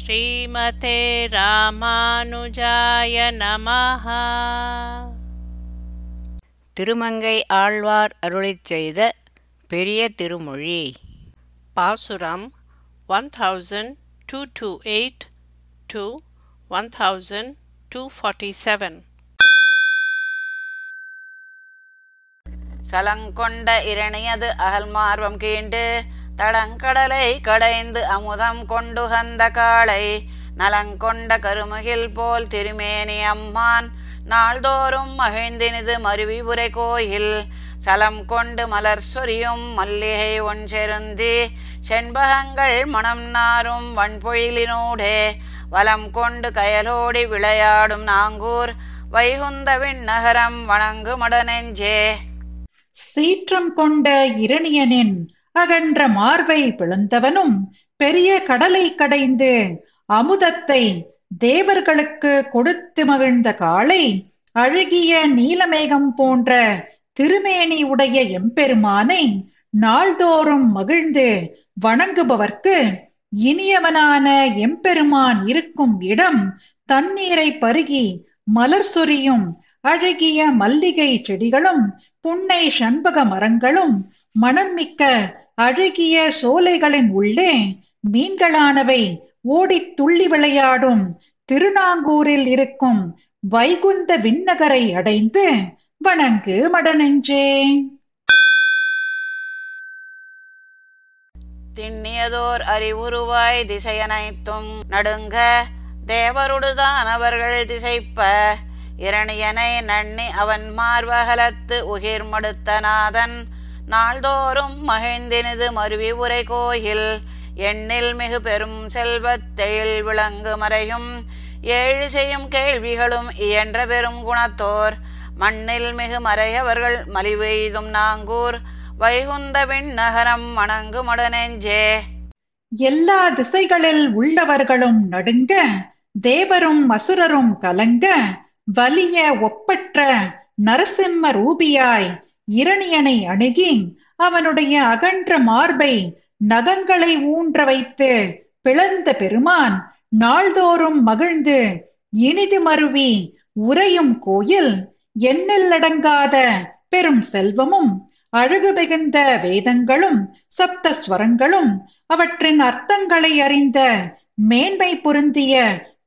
ஸ்ரீமதே ராமானுஜாய நமஹ. திருமங்கை ஆழ்வார் அருளிச் செய்த பெரிய திருமொழி. பாசுரம் one thousand two two eight to one thousand two forty seven சலங்கொண்ட இரணியது அகல்மார்வம் கீண்டு தடங்கடலை கடைந்து அமுதம் கொண்டுகந்த காளை நலங்கொண்ட கருமுகில் போல் திருமேனி அம்மான் நாள்தோறும் மகிழ்ந்தினிது மருவி உரை கோயில் சலம் கொண்டு மலர் சொரியும் மல்லிகை ஒன்றெருந்தி செண்பகங்கள் மணம் நாரும் வன்பொழிலினூடே வலம் கொண்டு கயலோடி விளையாடும் நாங்கூர் வைகுந்த விண்ணகரம் வணங்கு மடநெஞ்சே. சீற்றம் கொண்ட இரணியனின் அகன்ற மார்பை பிளந்தவனும் பெரிய கடலை கடைந்து அமுதத்தை தேவர்களுக்கு கொடுத்து மகிழ்ந்த காளை அழகிய நீலமேகம் போன்ற திருமேனி உடைய எம்பெருமானை நாள்தோறும் மகிழ்ந்து வணங்குபவர்க்கு இனியவனான எம்பெருமான் இருக்கும் இடம் தண்ணீரை பருகி மலர் சொரியும் அழகிய மல்லிகை செடிகளும் புன்னை சண்பக மரங்களும் மனம் மிக்க அழகிய சோலைகளின் உள்ளே மீன்களானவை ஓடித் துள்ளி விளையாடும். திருநாங்கூரில் இருக்கும் வைகுந்த விண்ணகரை அடைந்து வணங்கு மடநெஞ்சே. திண்ணியதோர் அறிவுருவாய் திசையனைத்தும் நடுங்க தேவருடுதான் அவர்கள் திசைப்ப இரணியனை நன்னி அவன் மார்வகலத்து உகிர் மடுத்தநாதன் நாள்தோறும் மகிழ்ந்தினது மருவி உரை கோயில். எண்ணில் மிகு பெரும் செல்வத்தெழில் விளங்கு மறையும். ஏழு செய்யும் கேள்விகளும் இயன்ற பெரும் குணத்தோர். மண்ணில் மிகு மறையவர்கள் மலிவெய்தும் நாங்கூர். வைகுந்த விண்ணகரம் வணங்கு மடநெஞ்சே. எல்லா திசைகளில் உள்ளவர்களும் நடுங்க தேவரும் அசுரரும் கலங்க வலிய ஒப்பற்ற நரசிம்ம ரூபியாய் இரணியனை அணுகி அவனுடைய அகன்ற மார்பை நகங்களை ஊன்ற வைத்து பிளந்த பெருமான் நாள்தோறும் மகிழ்ந்து இனிது மருவி உறையும் கோயில் எண்ணிலடங்காத பெரும் செல்வமும் அழகு மிகுந்த வேதங்களும் சப்த ஸ்வரங்களும் அவற்றின் அர்த்தங்களை அறிந்த மேன்மை பொருந்திய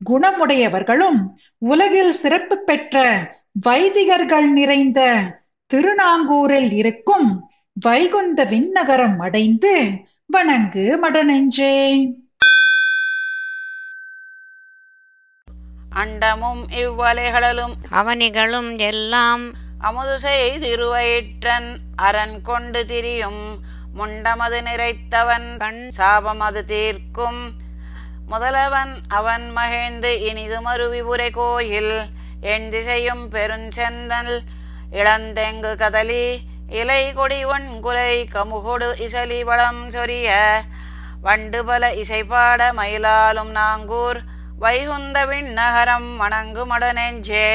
குணமுடையவர்களும் உலகில் சிறப்பு பெற்ற வைதிகர்கள் நிறைந்த திருநாங்கூரில் இருக்கும் வைகுந்த விண்ணகரம் அடைந்து வணங்கு மடநெஞ்சே. அண்டமும் இவ்வலைகளிலும் அவனிகளும் எல்லாம் அமுது செய்திருவயிற்றன் அரண் கொண்டு திரியும் முண்டமது நிறைத்தவன் கண் சாபமது தீர்க்கும். முதலவன் அவன் மகிழ்ந்து இனிது மருவி உரை கோயில் என் திசையும் பெருஞ்செந்தல் இளந்தெங்கு கதலி இலை கொடி ஒன் குலை கமுகொடு இசலி வளம் சொரிய. வண்டு பல இசைப்பாட மயிலாலும் நாங்கூர் வைகுந்த விண்ணகரம் வணங்கு மடநெஞ்சே.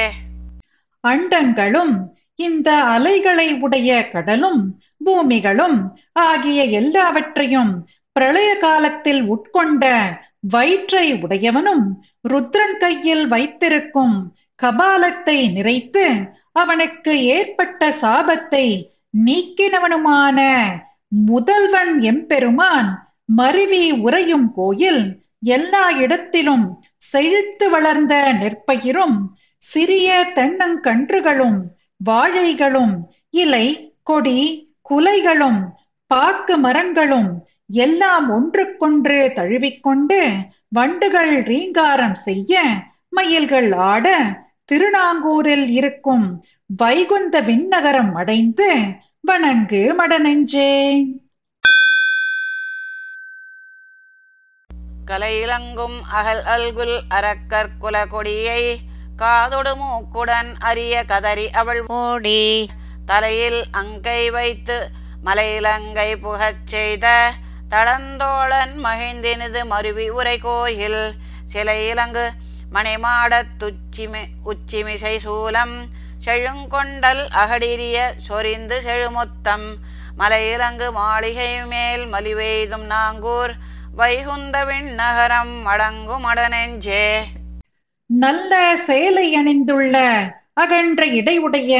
அண்டங்களும் இந்த அலைகளை உடைய கடலும் பூமிகளும் ஆகிய எல்லாவற்றையும் பிரளய காலத்தில் உட்கொண்ட வயிற்றை உடையவனும் ருத்ரன் கையில் வைத்திருக்கும் கபாலத்தை நிறைத்து அவனுக்கு ஏற்பட்ட சாபத்தை நீக்கினவனுமான முதல்வன் எம்பெருமான் மருவி உறையும் கோயில் எல்லா இடத்திலும் செழித்து வளர்ந்த நெற்பயிரும் சிறிய தென்னங்கன்றுகளும் வாழைகளும் இலை கொடி குலைகளும் பாக்கு மரங்களும் எல்லாம் ஒன்றுக்கொன்று தழுவிக்கொண்டு வண்டுகள் ரீங்காரம் செய்ய மயில்கள் ஆட திருநாங்கூரில் இருக்கும் வைகுந்த விண்ணகரம் அடைந்து வணங்கு மடநெஞ்சே. கலையிலங்கும் அகல் அல்குல் அரக்கர் குல கொடியை காதொடு மூக்குடன் அரிய கதறி அவள் ஓடி தலையில் அங்கை வைத்து மலையிலங்கை புகச் செய்த தடந்தோழன் மகிழ்ந்தினது மருவி உரை கோயில். சிலையிலங்கு மணிமாடத் துச்சிமி உச்சிமிசை சூலம் செழுங்கொண்டல் அகடிரிய சொரிந்து செழுமுத்தம் மலையிறங்கு மாளிகை மேல் மலிவெய்தும் நாங்கூர் வைகுந்தவின் நகரம் அடங்கும் அடனெஞ்சே நல்ல சேலை அணிந்துள்ள அகன்ற இடையுடைய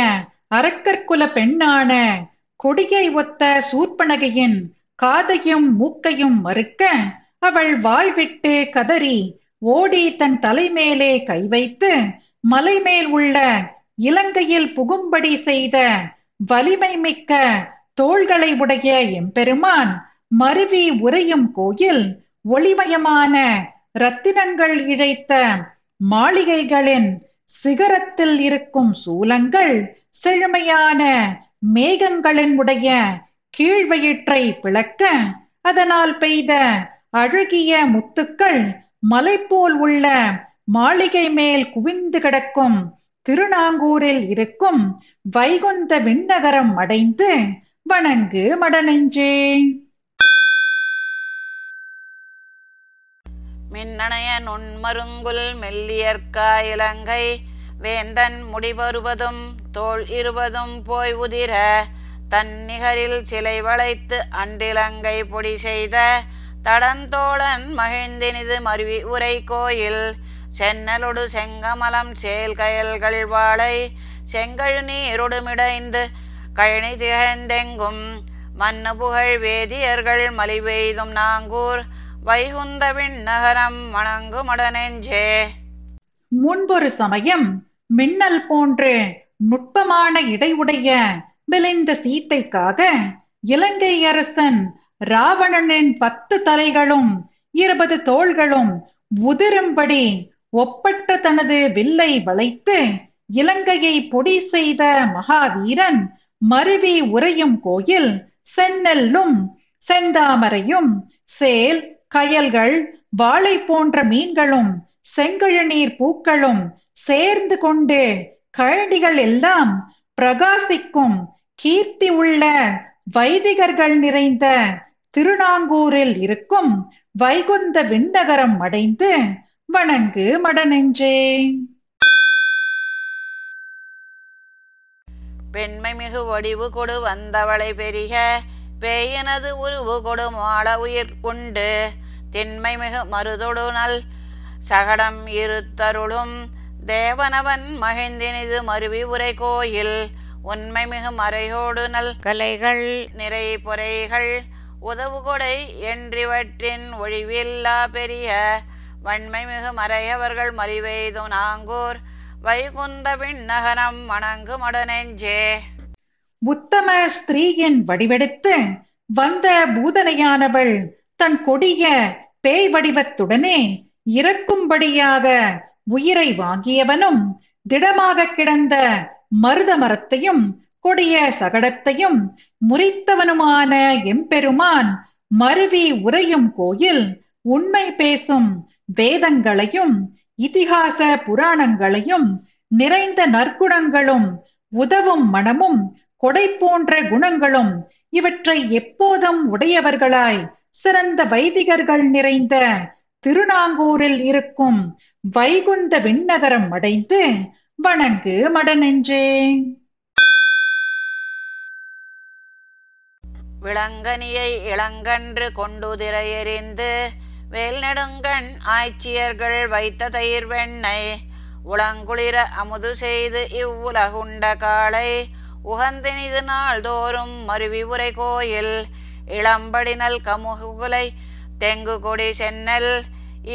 அரக்கற்குல பெண்ணான கொடியை ஒத்த சூர்பனகையின் காதையும் மூக்கையும் மறுக்க அவள் வாய்விட்டு கதறி ஓடி தன் தலைமேலே கை வைத்து மலைமேல் உள்ள இலங்கையில் புகும்படி செய்த வலிமை மிக்க தோள்களை உடைய எம்பெருமான் மருவி உறையும் கோயில் ஒளிமயமான ரத்தினங்கள் இழைத்த மாளிகைகளின் சிகரத்தில் இருக்கும் சூலங்கள் செழுமையான மேகங்களின் உடைய கீழ்வயிற்றை பிளக்க அதனால் பெய்த அழகிய முத்துக்கள் மலை போல் உள்ள மாளிகை மேல் குவிந்து கிடக்கும் திருநாங்கூரில் இருக்கும் வைகுந்த விண்ணகரம் அடைந்து வணங்கு மடநெஞ்சே. மின்னணைய நுண்மருங்குல் மெல்லியற்கா இலங்கை வேந்தன் முடிபருவதும் தோள் இருவதும் போய் உதிர தன்னிகரில் சிலை வளைத்து அண்டிலங்கை பொடி செய்த தடந்தோழன் மகிழ்ந்தினிது மருவி உரை கோயில். சென்னலொடு செங்கமலம் சேல் கயல்கள் வாழை செங்கழு நீருடுமிடைந்து கழனி திகழ்ந்தெங்கும். மன்னு புகழ் வேதியர்கள் மலிவெய்தும் நாங்கூர். வைகுந்த விண்ணகரம் வணங்குமடனெஞ்சே முன்பொரு சமயம் மின்னல் போன்று நுட்பமான இடையுடைய விளைந்த சீத்தைக்காக இலங்கை அரசன் ராவணனின் பத்து தலைகளும் இருபது தோள்களும் உதிரும்படி ஒப்பற்ற தனது வில்லை வளைத்து இலங்கையை பொடி செய்த மகாவீரன் மருவி உறையும் கோயில் செந்நெல்லும் செந்தாமரையும் சேல் கயல்கள் வாழை போன்ற மீன்களும் செங்கழுநீர் பூக்களும் சேர்ந்து கொண்டு கழடிகள் எல்லாம் பிரகாசிக்கும் கீர்த்தி உள்ள வைதிகர்கள் நிறைந்த திருநாங்கூரில் இருக்கும் வைகுந்த விண்ணகரம் அடைந்து வணங்கு மடநெஞ்சே. பெண்மை மிகு வடிவு கொடு வந்தவளை பெரிய பேயனது உருவு கொடு மாட உயிர் உண்டு. திண்மை மிகு மருதொடு நல் சகடம் இருத்தருளும் தேவனவன் மகிழ்ந்தினிது மருவி உரை கோயில். உண்மை மிகு மறையோடு நல் கலைகள் நிறை பொறைகள் உதவுகொடை என்றிவற்றின் ஒழிவில்லா பெரிய வன்மை மிகு மறையவர்கள் மலிவெய்தும் நாங்கூர் வைகுந்த நகரம் வணங்கு மடநெஞ்சே. உத்தம ஸ்திரீயின் வடிவெடுத்து வந்த பூதனையானவள் தன் கொடிய பேய் வடிவத்துடனே இறக்கும்படியாக உயிரை வாங்கியவனும் திடமாக கிடந்த மருத மரத்தையும் கொடிய சகடத்தையும் முறித்தவனுமான எம்பெருமான் மருவி உறையும் கோயில் உண்மை பேசும் வேதங்களையும் இதிகாச புராணங்களையும் நிறைந்த நற்குணங்களும் உதவும் மனமும் கொடை போன்ற குணங்களும் இவற்றை எப்போதும் உடையவர்களாய் சிறந்த வைதிகர்கள் நிறைந்த திருநாங்கூரில் இருக்கும் வைகுந்த விண்ணகரம் அடைந்து வணங்கு மடநெஞ்சே. விளங்கனியை இளங்கன்று கொண்டுதிரையெறிந்து வேல்நெடுங்கண் வேல் நெடுங்கண் ஆய்ச்சியர்கள் வைத்த தயிர் வெண்ணெய் உளங்குளிர அமுது செய்து இவ்வுலகுண்ட காளை உகந்தினிது நாள்தோறும் மருவி உரை கோயில் இளம்படினல் கமுகுலை தெங்கு கொடி சென்னல்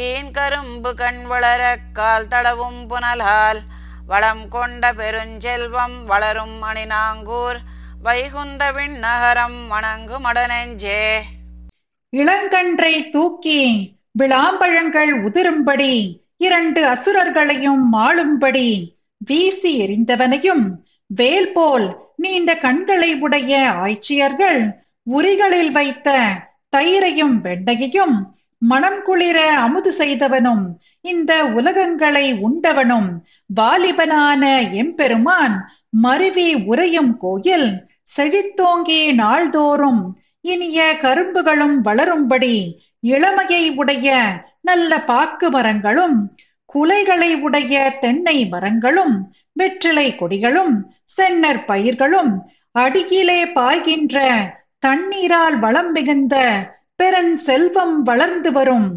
ஈன் கரும்பு கண் வளர கால் தடவும் புனலால் வளம் கொண்ட பெருஞ்செல்வம் வளரும் அணிநாங்கூர் வைகுந்த விண்ணகரம் வணங்கு மடநெஞ்சே. இளங்கன்றை தூக்கி விளாம்பழங்கள் உதிரும்படி இரண்டு அசுரர்களையும் மாளும்படி வீசி எறிந்தவனையும் வேல் போல் நீண்ட கண்களை உடைய ஆய்ச்சியர்கள் உரிகளில் வைத்த தயிரையும் வெண்டையையும் மனம் குளிர அமுது செய்தவனும் இந்த உலகங்களை உண்டவனும் வாலிபனான எம்பெருமான் மருவி உறையும் கோயில் செழித்தோங்கி நாள்தோறும் இனிய கரும்புகளும் வளரும்படி இளமையை உடைய நல்ல பாக்கு மரங்களும் குலைகளை உடைய தென்னை மரங்களும் வெற்றிலை கொடிகளும் சென்னர் பயிர்களும் அடியிலே பாய்கின்ற தண்ணீரால் வளம் மிகுந்த பெருஞ்செல்வம் வளர்ந்து வரும்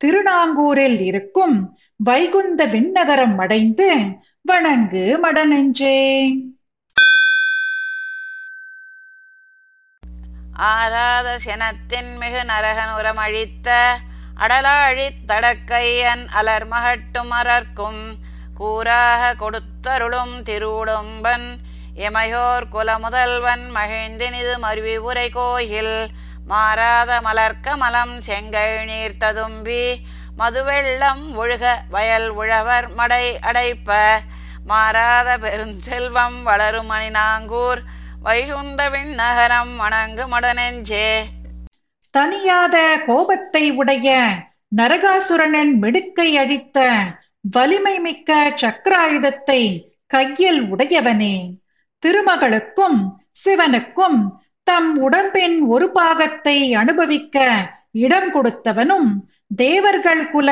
திருநாங்கூரில் இருக்கும் வைகுந்த விண்ணகரம் அடைந்து வணங்கு மடநெஞ்சே. ஆராத சினத்தின் மிகு நரகனுரம் அழித்த அடலாழித் தடக்கையன் அலர் மகட்டும் அறர்க்கும் கூறாக கொடுத்தருளும் திருவுடும்பன். இமையோர் குலமுதல்வன் மகிழ்ந்தினிது மருவி உரை கோயில். மாறாத மலர்க்கமலம் செங்கல் நீர் ததும்பி. மதுவெள்ளம் ஒழுக வயல் உழவர் மடை அடைப்ப. மாறாத பெருஞ்செல்வம் வளரும் மணிநாங்கூர் வைகுந்த விண்ணகரம் வணங்கு மடநெஞ்சே. தனியாத கோபத்தை உடைய நரகாசுரனின் மிடுக்கை அழித்த வலிமை மிக்க சக்கராயுதத்தை கையில் உடையவனே. திருமகளுக்கும் சிவனுக்கும் தம் உடம்பின் ஒரு பாகத்தை அனுபவிக்க இடம் கொடுத்தவனும் தேவர்கள் குல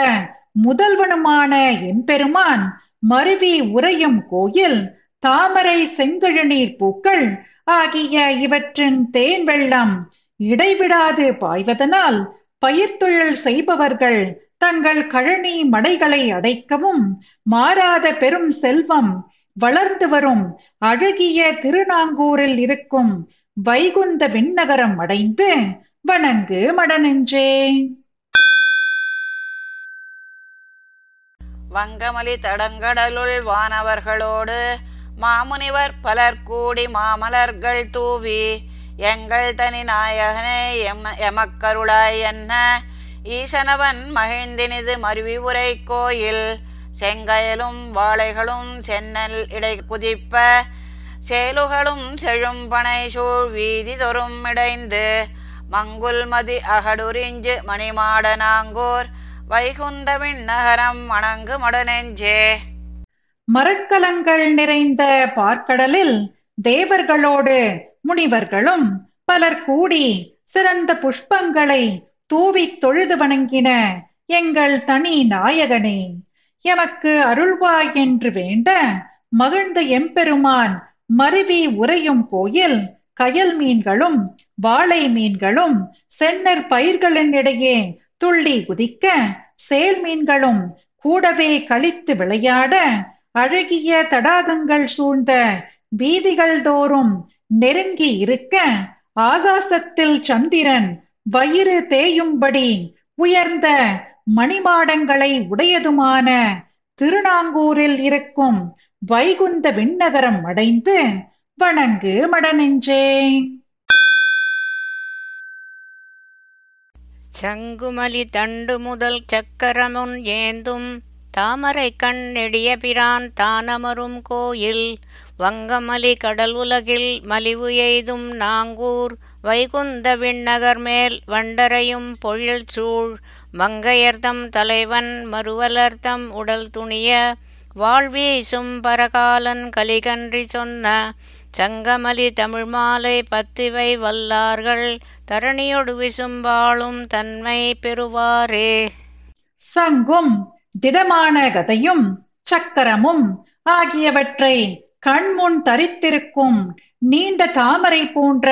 முதல்வனுமான எம்பெருமான் மருவி உறையும் கோயில் தாமரை செங்கழநீர் பூக்கள் ஆகிய இவற்றின் தேன் வெள்ளம் இடைவிடாது பாய்வதனால் பயிர்த்தொழில் செய்பவர்கள் தங்கள் கழனி மடைகளை அடைக்கவும் மாறாத பெரும் செல்வம் வளர்ந்து வரும் அழகிய திருநாங்கூரில் இருக்கும் வைகுந்த விண்ணகரம் அடைந்து வணங்கு மடனென்றே வங்கமலி தடங்கடலுள் வானவர்களோடு மாமுனிவர் பலர் கூடி மாமலர்கள் தூவி எங்கள் தனி நாயகனே எம் எமக்கருளாய் என்ன? ஈசனவன் மகிழ்ந்தினிது மருவி உரை கோயில் செங்கயலும் வாழைகளும் சென்னல் இடை குதிப்ப சேலுகளும் செழும்பனை சூழ் வீதி தொறும் இடைந்து மங்குல் மதி அகடுரிஞ்சு மணிமாடனாங்கூர் வைகுந்த விண்ணகரம் வணங்கு மடநெஞ்சே. மரக்கலங்கள் நிறைந்த பார்க்கடலில் தேவர்களோடு முனிவர்களும் பலர் கூடி சிறந்த புஷ்பங்களை தூவித் தொழுது வணங்கின எங்கள் தனி நாயகனே எமக்கு அருள்வாய் என்று வேண்ட மகிழ்ந்த எம்பெருமான் மருவி உறையும் கோயில் கயல் மீன்களும் வாழை மீன்களும் சென்னர் பயிர்களின் இடையே துள்ளி குதிக்க சேல் மீன்களும் கூடவே கழித்து விளையாட அழகிய தடாகங்கள் சூழ்ந்த வீதிகள் தோறும் நெருங்கி இருக்க ஆகாசத்தில் சந்திரன் வயிறு தேயும்படி உயர்ந்த மணிமாடங்களை உடையதுமான திருநாங்கூரில் இருக்கும் வைகுந்த விண்ணகரம் அடைந்து வணங்கு மடநெஞ்சே. சங்குமலி தண்டு முதல் சக்கரமுன் ஏந்தும் தாமரை கண் நெடிய பிரான் தானமரும் கோயில் வங்கமலி கடல் உலகில் மலிவு எய்தும் நாங்கூர் வைகுந்த விண்ணகர் மேல் வண்டரையும் பொழில் சூழ் மங்கையர்தம் தலைவன் மறுவலர்தம் உடல் துணிய வாழ்வீசும் பரகாலன் கலிகன்றி சொன்ன சங்கமலி தமிழ் மாலை பத்திவை வல்லார்கள் தரணியொடு விசும்பாளும் தன்மை பெறுவாரே. சங்கும் திடமான கதையும் சக்கரமும் ஆகியவற்றை கண்முன் தரித்திருக்கும் நீண்ட தாமரை போன்ற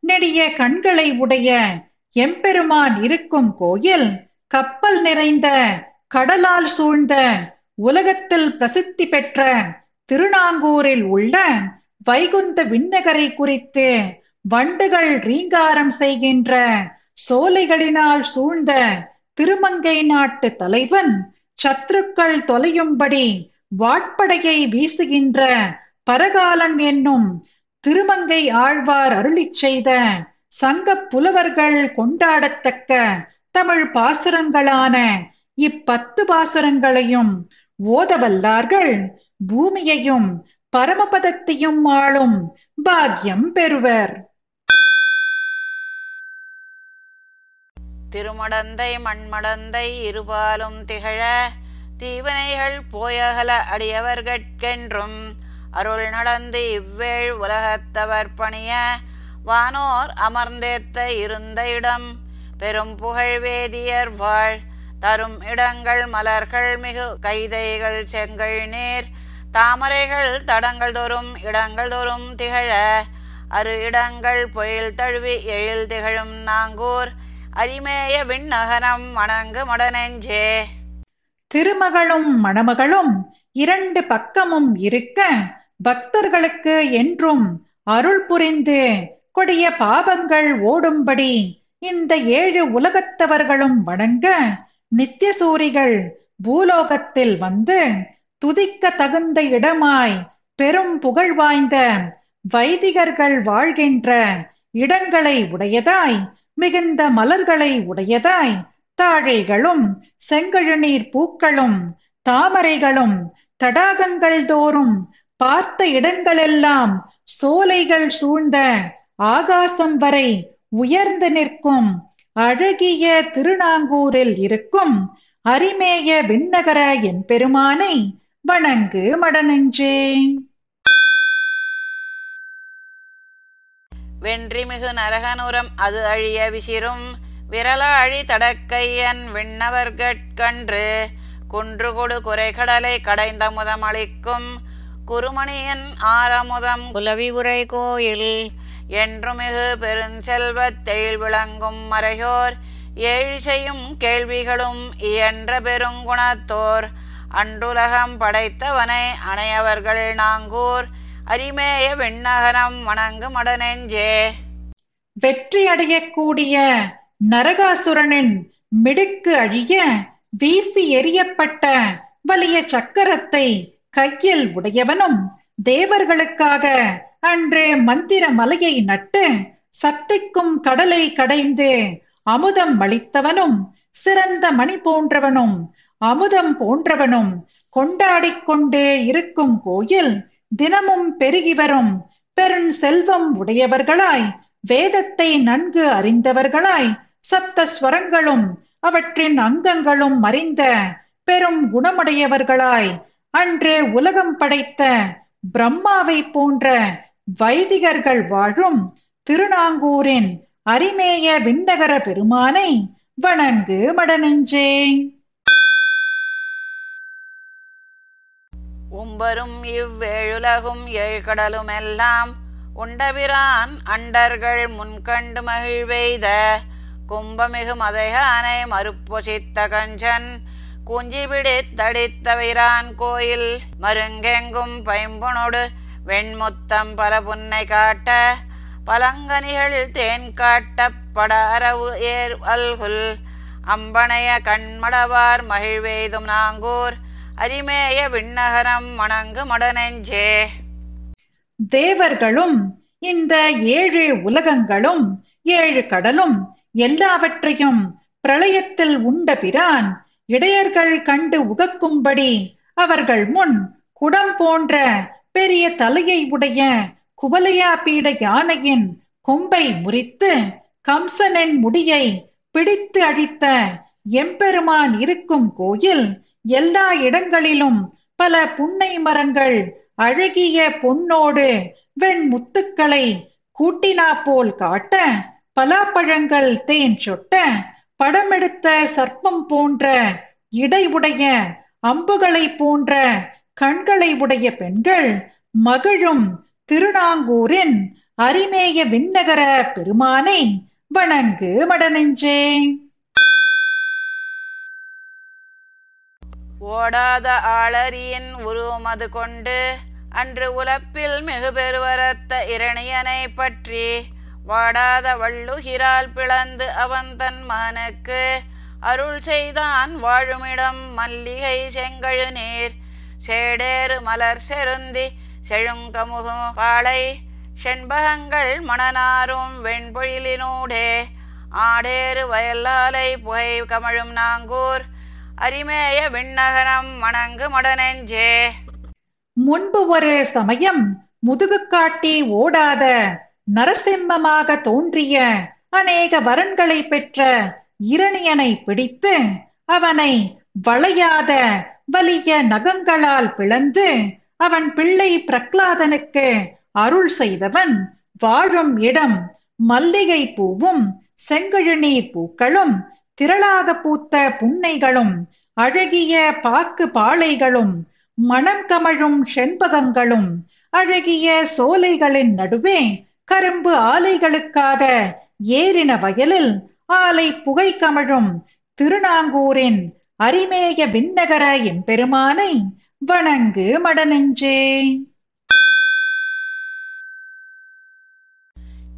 நெடிய கண்களை உடைய எம்பெருமான் இருக்கும் கோயில் கப்பல் நிறைந்த கடலால் சூழ்ந்த உலகத்தில் பிரசித்தி பெற்ற திருநாங்கூரில் உள்ள வைகுந்த விண்ணகரை குறித்து வண்டுகள் ரீங்காரம் செய்கின்ற சோலைகளினால் சூழ்ந்த திருமங்கை நாட்டு தலைவன் சத்ருக்கள் தொலையும்படி வாட்படையை வீசுகின்ற பரகாலன் என்னும் திருமங்கை ஆழ்வார் அருளிச் செய்த சங்க புலவர்கள் கொண்டாடத்தக்க தமிழ் பாசுரங்களான இப்பத்து பாசுரங்களையும் ஓதவல்லார்கள் பூமியையும் பரமபதத்தையும் ஆளும் பாக்கியம் பெறுவர். திருமடந்தை மண்மடந்தை இருபாலும் திகழ தீவனைகள் போயகல அடியவர்கட்கென்றும் அருள் நடந்து இவ்வேள் உலகத்தவர் பணிய வானோர் அமர்ந்தேத்த இருந்த இடம் பெரும் புகழ் வேதியர் வாழ் தரும் இடங்கள் மலர்கள் மிகு கைதைகள் செங்கல் நீர் தாமரைகள் தடங்கள் தோறும் இடங்கள் தோறும் திகழ அரு இடங்கள் பொயில் தழுவி எழில் திகழும் நாங்கூர் அரிமேய விண்ணகரம் வணங்கு மடநெஞ்சே. திருமகளும் மணமகளும் இரண்டு பக்கமும் இருக்க பக்தர்களுக்கு என்றும் அருள் புரிந்து கொடிய பாபங்கள் ஓடும்படி இந்த ஏழு உலகத்தவர்களும் வணங்க நித்தியசூரிகள் பூலோகத்தில் வந்து துதிக்க தகுந்த இடமாய் பெரும் புகழ் வாய்ந்த வைதிகர்கள் வாழ்கின்ற இடங்களை உடையதாய் மிகுந்த மலர்களை உடையதாய். தாழைகளும் செங்கழுநீர் பூக்களும் தாமரைகளும் தடாகங்கள் தோறும் பார்த்த இடங்களெல்லாம் சோலைகள் சூழ்ந்த ஆகாசம் வரை உயர்ந்து நிற்கும். அழகிய திருநாங்கூரில் இருக்கும் அரிமேய விண்ணகர என் பெருமானை வணங்கு மடனெஞ்சே வென்றிமிகு நரகனுரம் அது அழிய விசிறும். விரலாழி தடக்கையன் விண்ணவர்கட்கன்று குன்றுகொடு குறைகடலை கடைந்த முதமளிக்கும். குருமணியன் ஆரமுதம் குலவி உரை கோயில் என்றுமிகு பெருஞ்செல்வத் தெயில் விளங்கும் மறையோர். ஏழு செய்யும் கேள்விகளும் இயன்ற பெருங்குணத்தோர். அன்றுலகம் படைத்தவனை அணையவர்கள் நாங்கூர். அரிமேய வெண்ணகனம் வணங்கு மடநெஞ்சே வெற்றி அடையக்கூடிய நரகாசுரனின் மிடுக்கு அழிய வீசி எறியப்பட்ட வலிய சக்கரத்தை கையில் உடையவனும் தேவர்களுக்காக அன்று மந்திர மலையை நட்டு சக்திக்கும் கடலை கடைந்து அமுதம் அளித்தவனும் சிறந்த மணி போன்றவனும் அமுதம் போன்றவனும் கொண்டாடிக் கொண்டே இருக்கும் கோயில் தினமும் பெருகி வரும். பெரும் செல்வம் உடையவர்களாய் வேதத்தை நன்கு அறிந்தவர்களாய் சப்த ஸ்வரங்களும் அவற்றின் அங்கங்களும் அறிந்த பெரும் குணமுடையவர்களாய் அன்று உலகம் படைத்த பிரம்மாவை போன்ற வைதிகர்கள் வாழும் திருநாங்கூரின் அரிமேய விண்ணகர பெருமானை வணங்கு மடநெஞ்சே. உம்பரும் இவ்வேழுலகும் ஏழ்கடலும் எல்லாம் உண்டபிரான் அண்டர்கள் முன்கண்டு மகிழ்வெய்த கும்பமிகு மதையானை மறுப்பொசித்த கஞ்சன் குஞ்சிபிடி தடித்தவிரான் கோயில் மருங்கெங்கும் பைம்புணொடு வெண்முத்தம் பல புன்னை காட்ட. பலங்கனிகள் தேன் காட்டப்பட அரவு ஏர் அல்குல் அம்பனைய கண்மடவார் மகிழ்வெய்தும் நாங்கூர் அரிமேய விண்ணகரம் வணங்கு மடநெஞ்சே. தேவர்களும் இந்த ஏழு உலகங்களும் ஏழு கடலும் எல்லாவற்றையும் பிரளயத்தில் உண்ட பிரான் இடையர்கள் கண்டு உகக்கும்படி அவர்கள் முன் குடம் போன்ற பெரிய தலையை உடைய குவலையா பீட யானையின் கொம்பை முறித்து கம்சனின் முடியை பிடித்து அழித்த எம்பெருமான் இருக்கும் கோயில் எல்லா இடங்களிலும் பல புன்னை மரங்கள் அழகிய பொன்னோடு வெண் முத்துக்களை கூட்டினா போல் காட்ட பலாப்பழங்கள் தேன் சொட்ட படமெடுத்த சர்ப்பம் போன்ற இடை உடைய அம்புகளை போன்ற கண்களை உடைய பெண்கள் மகிழும் திருநாங்கூரின் அரிமேய விண்ணகர பெருமானை வணங்கு மடநெஞ்சே. ஓடாத ஆளரியின் உருவமது கொண்டு அன்று உலப்பில் மிகு பெருவரத்த இரணியனை பற்றி வாடாத வள்ளுகிரால் பிளந்து அவன் தன் மகனுக்கு அருள் செய்தான் வாழுமிடம் மல்லிகை செங்கழு நீர். சேடேறு மலர் செருந்தி செழுங்கமுகு பாளை செண்பகங்கள் மணனாரும் வெண்பொழிலினூடே. ஆடேறு வயல்லாலை புகை கமழும் நாங்கூர் அரிமேய விண்ணகரம் வணங்கு மடநெஞ்சே. முன்பு ஒரு சமயம் முதுகு காட்டி ஓடாத நரசிம்மமாக தோன்றிய அநேக வரன்களை பெற்ற இரணியனை பிடித்து அவனை வளையாத வலிய நகங்களால் பிளந்து அவன் பிள்ளை பிரக்லாதனுக்கு அருள் செய்தவன் வாழும் இடம் மல்லிகை பூவும் செங்கழுநீர் பூக்களும் திரளாக பூத்த புன்னைகளும் அழகிய பாக்கு பாளைகளும் மணம் கமழும் செண்பகங்களும் அழகிய சோலைகளின் நடுவே கரும்பு ஆலைகளுக்காக ஏறின வயலில் ஆலை புகை கமழும் திருநாங்கூரின் அரிமேய விண்ணகர எம்பெருமானை வணங்கு மடநெஞ்சே.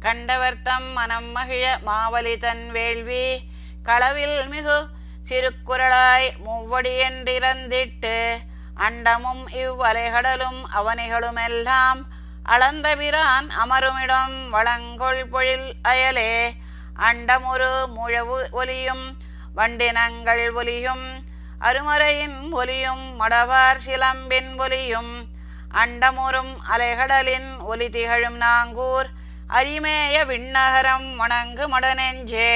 கண்டவர்த்தம் மனம் மகிழ மாவலி தன் வேள்வி களவில் மிகு சிறுக்குரலாய் மூவடியென்றிறந்திட்டு அண்டமும் இவ்வலைகடலும் அவனைகளுமெல்லாம் அளந்தபிரான் அமருமிடம் வளங்கொள் பொழில் அயலே. அண்டமுரு முழவு ஒலியும் வண்டினங்கள் ஒலியும் அருமறையின் ஒலியும் மடவார் சிலம்பின் ஒலியும் அண்டமுறும் அலைகடலின் ஒலி திகழும் நாங்கூர் அரிமேய விண்ணகரம் வணங்கு மடநெஞ்சே.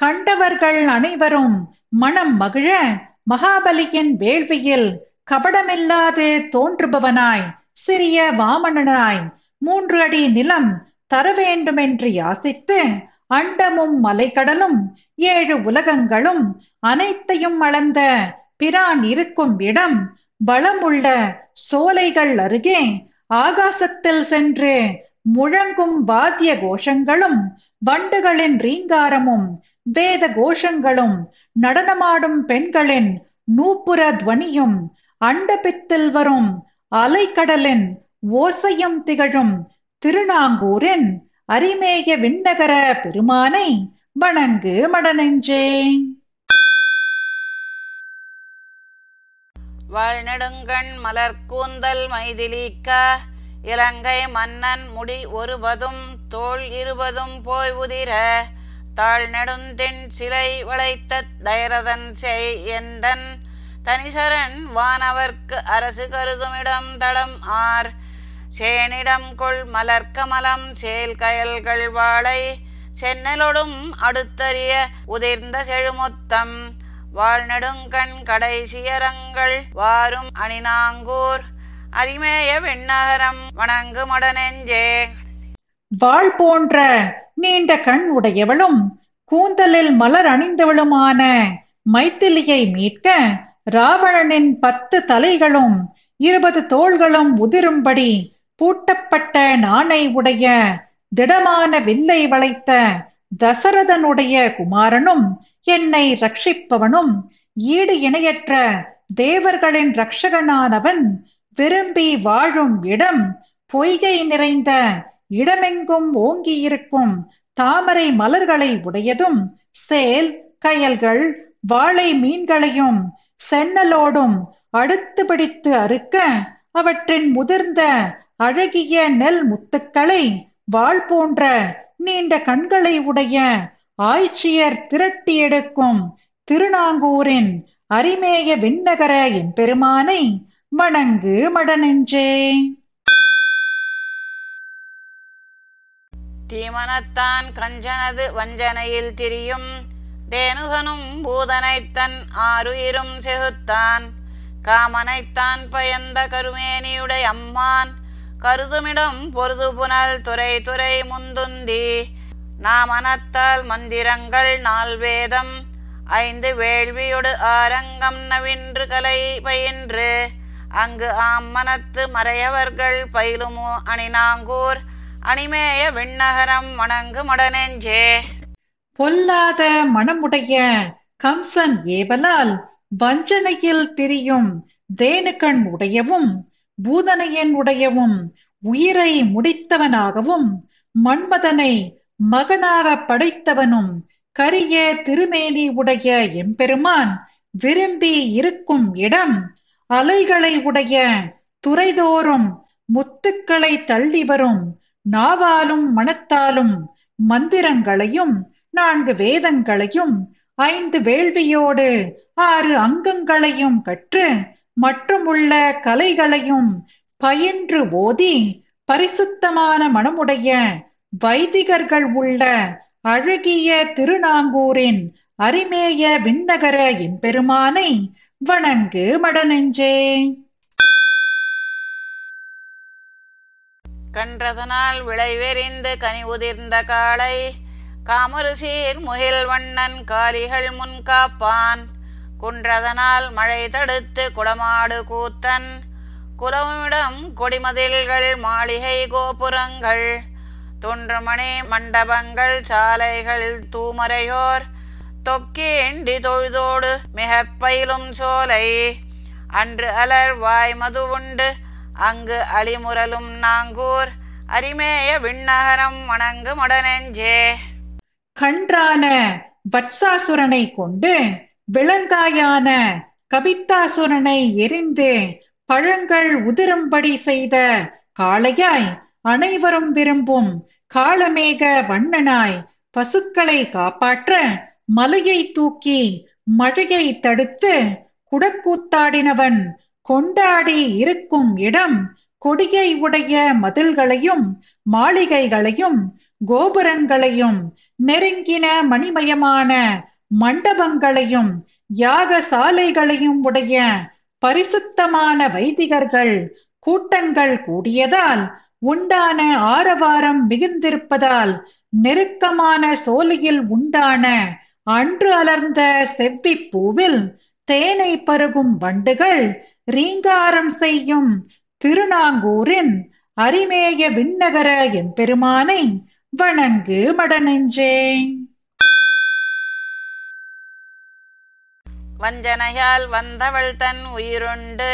கண்டவர்கள் அனைவரும் மனம் மகிழ மகாபலியின் வேள்வியில் கபடமில்லாது தோன்றுபவனாய் சிறிய வாமனனாய் மூன்று அடி நிலம் தர வேண்டுமென்று யாசித்து அண்டமும் மலைக்கடலும் ஏழு உலகங்களும் அனைத்தையும் அளந்த பிரான் இருக்கும் இடம் வளமுள்ள சோலைகள் அருகே ஆகாசத்தில் சென்று முழங்கும் வாத்திய கோஷங்களும் வண்டுகளின் ரீங்காரமும் வேத கோஷங்களும் நடனமாடும் பெண்களின் நூப்புற துவனியும் அண்டபித்தில் வரும் அலைக்கடலின் ஓசையும் திகழும் திருநாங்கூரின் அரிமேய விண்ணகர பெருமானை வணங்கு மடநெஞ்சே. வாழ்நெடுங்கண் மலர்க்கூந்தல் மைதிலிக்க இலங்கை மன்னன் முடி ஒருபதும் தோள் இருபதும் போய் உதிர தாழ் நெடுந்தென் சிலை வளைத்த தைரதன் செய் எந்தன் தனிசரன் வானவர்க்கு அரசு கருதுமிடம் தடம் ஆர். சேனிடம் கொள் மலர்க்கமலம் சேல் கயல்கள் வாழை சென்னலொடும் அடுத்தறிய உதிர்ந்த செழுமுத்தம். வாழ்நெடுங்கண் கடைசியரங்கள் வாரும் அணிநாங்கூர் அரிமேய விண்ணகரம் வணங்கு மடநெஞ்சே. வாழ் போன்ற நீண்ட கண் உடையவளும் கூந்தலில் மலர் அணிந்தவளுமான மைத்திலியை மீட்க ராவணனின் பத்து தலைகளும் இருபது தோள்களும் உதிரும்படி பூட்டப்பட்ட நாணை உடைய திடமான வில்லை வளைத்த தசரதனுடைய குமாரனும் என்னை ரட்சிப்பவனும் ஈடு இணையற்ற தேவர்களின் ரட்சகனானவன் விரும்பி வாழும் இடம் பொய்கை நிறைந்த இடமெங்கும் ஓங்கியிருக்கும் தாமரை மலர்களை உடையதும் சேல் கயல்கள் வாழை மீன்களையும் சென்னலோடும் அடுத்து பிடித்து அறுக்க அவற்றின் முதிர்ந்த அழகிய நெல் முத்துக்களை வாழ் போன்ற நீண்ட கண்களை உடைய ஆய்ச்சியர் திரட்டி எடுக்கும் திருநாங்கூரின் அரிமேய விண்ணகர எம்பெருமானை வணங்கு மடநெஞ்சே. தீமனத்தான் கஞ்சனது வஞ்சனையில் திரியும். தேனுகனும் பூதனைத்தன் ஆறுயிரும் செகுத்தான். காமனைத்தான் பயந்த கருமேனியுடைய அம்மான். கருதுமிடம் பொருது புனல் துறை துறை முந்துந்தி. நாமனத்தால் மந்திரங்கள் நால் வேதம் ஐந்து வேள்வியொடு ஆரங்கம் நவின்று கலை பயின்று. அங்கு ஆம்மனத்து மறையவர்கள் பயிலுமோ அணிநாங்கூர் அணிமேய விண்ணகரம் வணங்கு மடனெஞ்சே பொல்லாத மனமுடைய கம்சன் ஏவலால் வஞ்சனையில் திரியும் தேனுக்கண் உடையவும் பூதனையன் உடையவும் உயிரை முடித்தவனாகவும் மன்மதனை மகனாக படைத்தவனும் கரிய திருமேனி உடைய எம்பெருமான் விரும்பி இருக்கும் இடம் அலைகளை உடைய துறைதோறும் முத்துக்களை தள்ளி வரும் நாவாலும் மனத்தாலும் மந்திரங்களையும் நான்கு வேதங்களையும் ஐந்து வேள்வியோடு ஆறு அங்கங்களையும் கற்று மற்றுமுள்ள கலைகளையும் பயின்று ஓதி பரிசுத்தமான மனமுடைய வைதிகர்கள் உள்ள அழகிய திருநாங்கூரின் அரிமேய விண்ணகர எம்பெருமானை வணங்கு மடநெஞ்சே. கன்றதனால் விளைவெறிந்து கனி உதிர்ந்த காளை காமரு சீர் முகில் வண்ணன் காலிகள் முன் காப்பான். குன்றதனால் மழை தடுத்து குடமாடு கூத்தன். குலமிடம் கொடிமதில்கள் மாளிகை கோபுரங்கள். தொன்றுமணி மண்டபங்கள் சாலைகள் தூமரையோர் தொக்கேண்டி தொழுதோடு மிகப் பயிலும் சோலை. அன்று அலர் வாய் மது உண்டு. அங்கு அழிமுரலும் நாங்கூர். அரிமேய விண்ணகரம் வணங்கு மடனெஞ்சே கன்றான வத்சாசுரனை கொண்டு விளங்காயான கபித்தாசுரனை எரிந்து பழங்கள் உதிரும்படி செய்த காளையாய் அனைவரும் விரும்பும் காளமேக வண்ணனாய் பசுக்களை காப்பாற்ற மலையை தூக்கி மழையை தடுத்து குடக்கூத்தாடினவன் கொண்டாடி இருக்கும் இடம் கொடியை உடைய மதில்களையும் மாளிகைகளையும் கோபுரங்களையும் நெருங்கின மணிமயமான மண்டபங்களையும் யாக சாலைகளையும் உடைய பரிசுத்தமான வைதிகர்கள் கூட்டங்கள் கூடியதால் உண்டான ஆரவாரம் மிகுந்திருப்பதால் நெருக்கமான சோலையில் உண்டான அன்று அலர்ந்த செவ்விப்பூவில் பூவில் தேனை பருகும் வண்டுகள் ரீங்காரம் செய்யும் திருநாங்கூரின் அரிமேய விண்ணகர எம்பெருமானை வணங்கு மடனெஞ்சே வஞ்சனையால் வந்தவள் தன் உயிருண்டு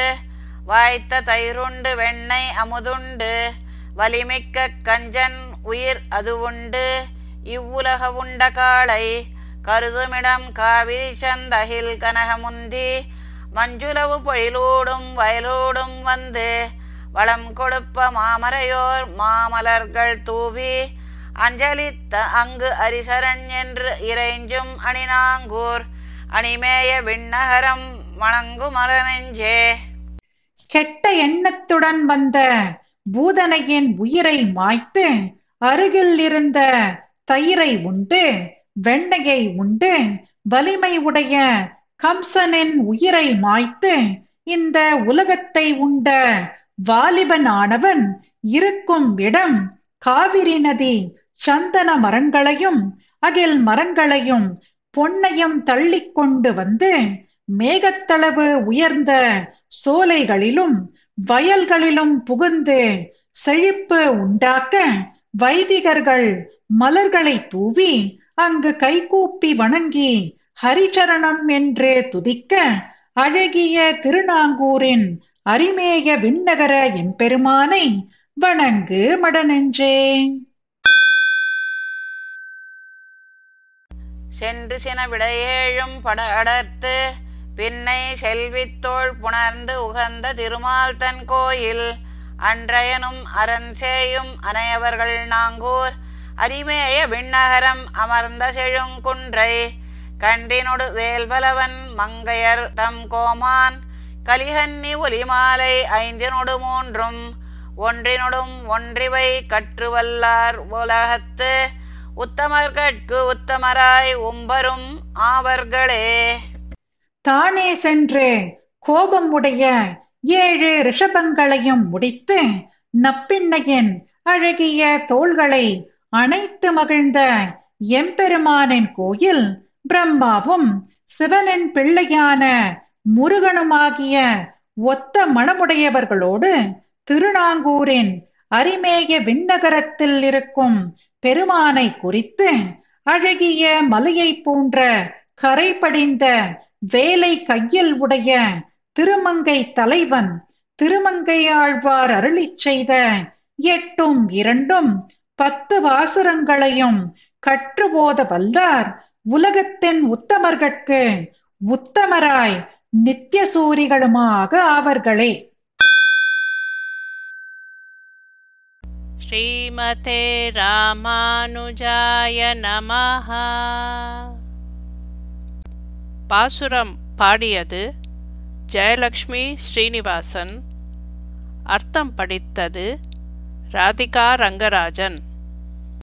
வாய்த்த தயிருண்டு வெண்ணெய் அமுதுண்டு வலிமிக்க கஞ்சன் உயிர் அது உண்டு இவ்வுலக உண்ட காளை கருதுமிடம் காவிரி சந்தகில் கனகமுந்தி மஞ்சுளவு பொழிலோடும் வயலோடும் வந்து வளம் கொடுப்ப மாமரையோர் மாமலர்கள் தூவி அஞ்சலித்த அங்கு அரிசரன் என்று இறைஞ்சும் அணிநாங்கூர் அணிமேய விண்ணகரம் வணங்கு நெஞ்சே கெட்ட எண்ணத்துடன் வந்த பூதனையின் உயிரை மாய்த்து அருகில் இருந்த தயிரை உண்டு வெண்ணையை உண்டு வலிமை உடைய கம்சனின் உயிரை மாய்த்து இந்த உலகத்தை உண்ட வாலிபனானவன் இருக்கும் இடம் காவிரி நதி சந்தன மரங்களையும் அகில் மரங்களையும் பொன்னையும் தள்ளி கொண்டு வந்து மேகத்தளவு உயர்ந்த சோலைகளிலும் வயல்களிலும் புகுந்து செழிப்பு உண்டாக்க வைதிகர்கள் மலர்களை தூவி அங்கு கைகூப்பி வணங்கி ஹரிச்சரணம் என்று துதிக்க அழகிய திருநாங்கூரின் அரிமேய விண்ணகர எம்பெருமானை வணங்கு மடநெஞ்சே. சென்று சின விடையேழும் பட அடர்த்து பின்னை செல்வித்தோள் புணர்ந்து உகந்த திருமால் தன் கோயில் அன்றையனும் அரண் சேயும் அனையவர்கள் நாங்கூர் அரிமேய விண்ணகரம் அமர்ந்த செழுங்குன்றை கன்றினொடு வேல்வலவன் மங்கையர் தம் கோமான் கலிகன்னி ஒலிமாலை ஐந்தினொடு மூன்றும் ஒன்றினொடும் ஒன்றிவை கற்றுவல்லார் உலகத்து உத்தமர்கட்கு உத்தமராய் உம்பரும் ஆவர்களே. தானே சென்று கோபம் உடைய ஏழு ரிஷபங்களையும் முடித்து நப்பிண்ணையின் அழகிய தோள்களை அனைத்து மகிழ்ந்த எம்பெருமானின் கோயில் பிரம்மாவும் சிவனின் பிள்ளையான முருகனுமாகிய ஒத்த மனமுடையவர்களோடு திருநாங்கூரின் அரிமேய விண்ணகரத்தில் இருக்கும் பெருமானை குறித்து அழகிய மலையை போன்ற கரை படிந்த வேலை கையில் உடைய திருமங்கை தலைவன் திருமங்கையாழ்வார் அருளிச் செய்த எட்டும் இரண்டும் பத்து வாசுரங்களையும் கற்றுபோத வல்லார் உலகத்தின் உத்தமர்கட்கு. உத்தமராய் நித்திய சூரிகளுமாக ஆவர்களே. ஸ்ரீமதே ராமானுஜாய நமஹ. பாசுரம் பாடியது ஜெயலக்ஷ்மி ஸ்ரீனிவாசன். அர்த்தம் படித்தது ராதிகா ரங்கராஜன்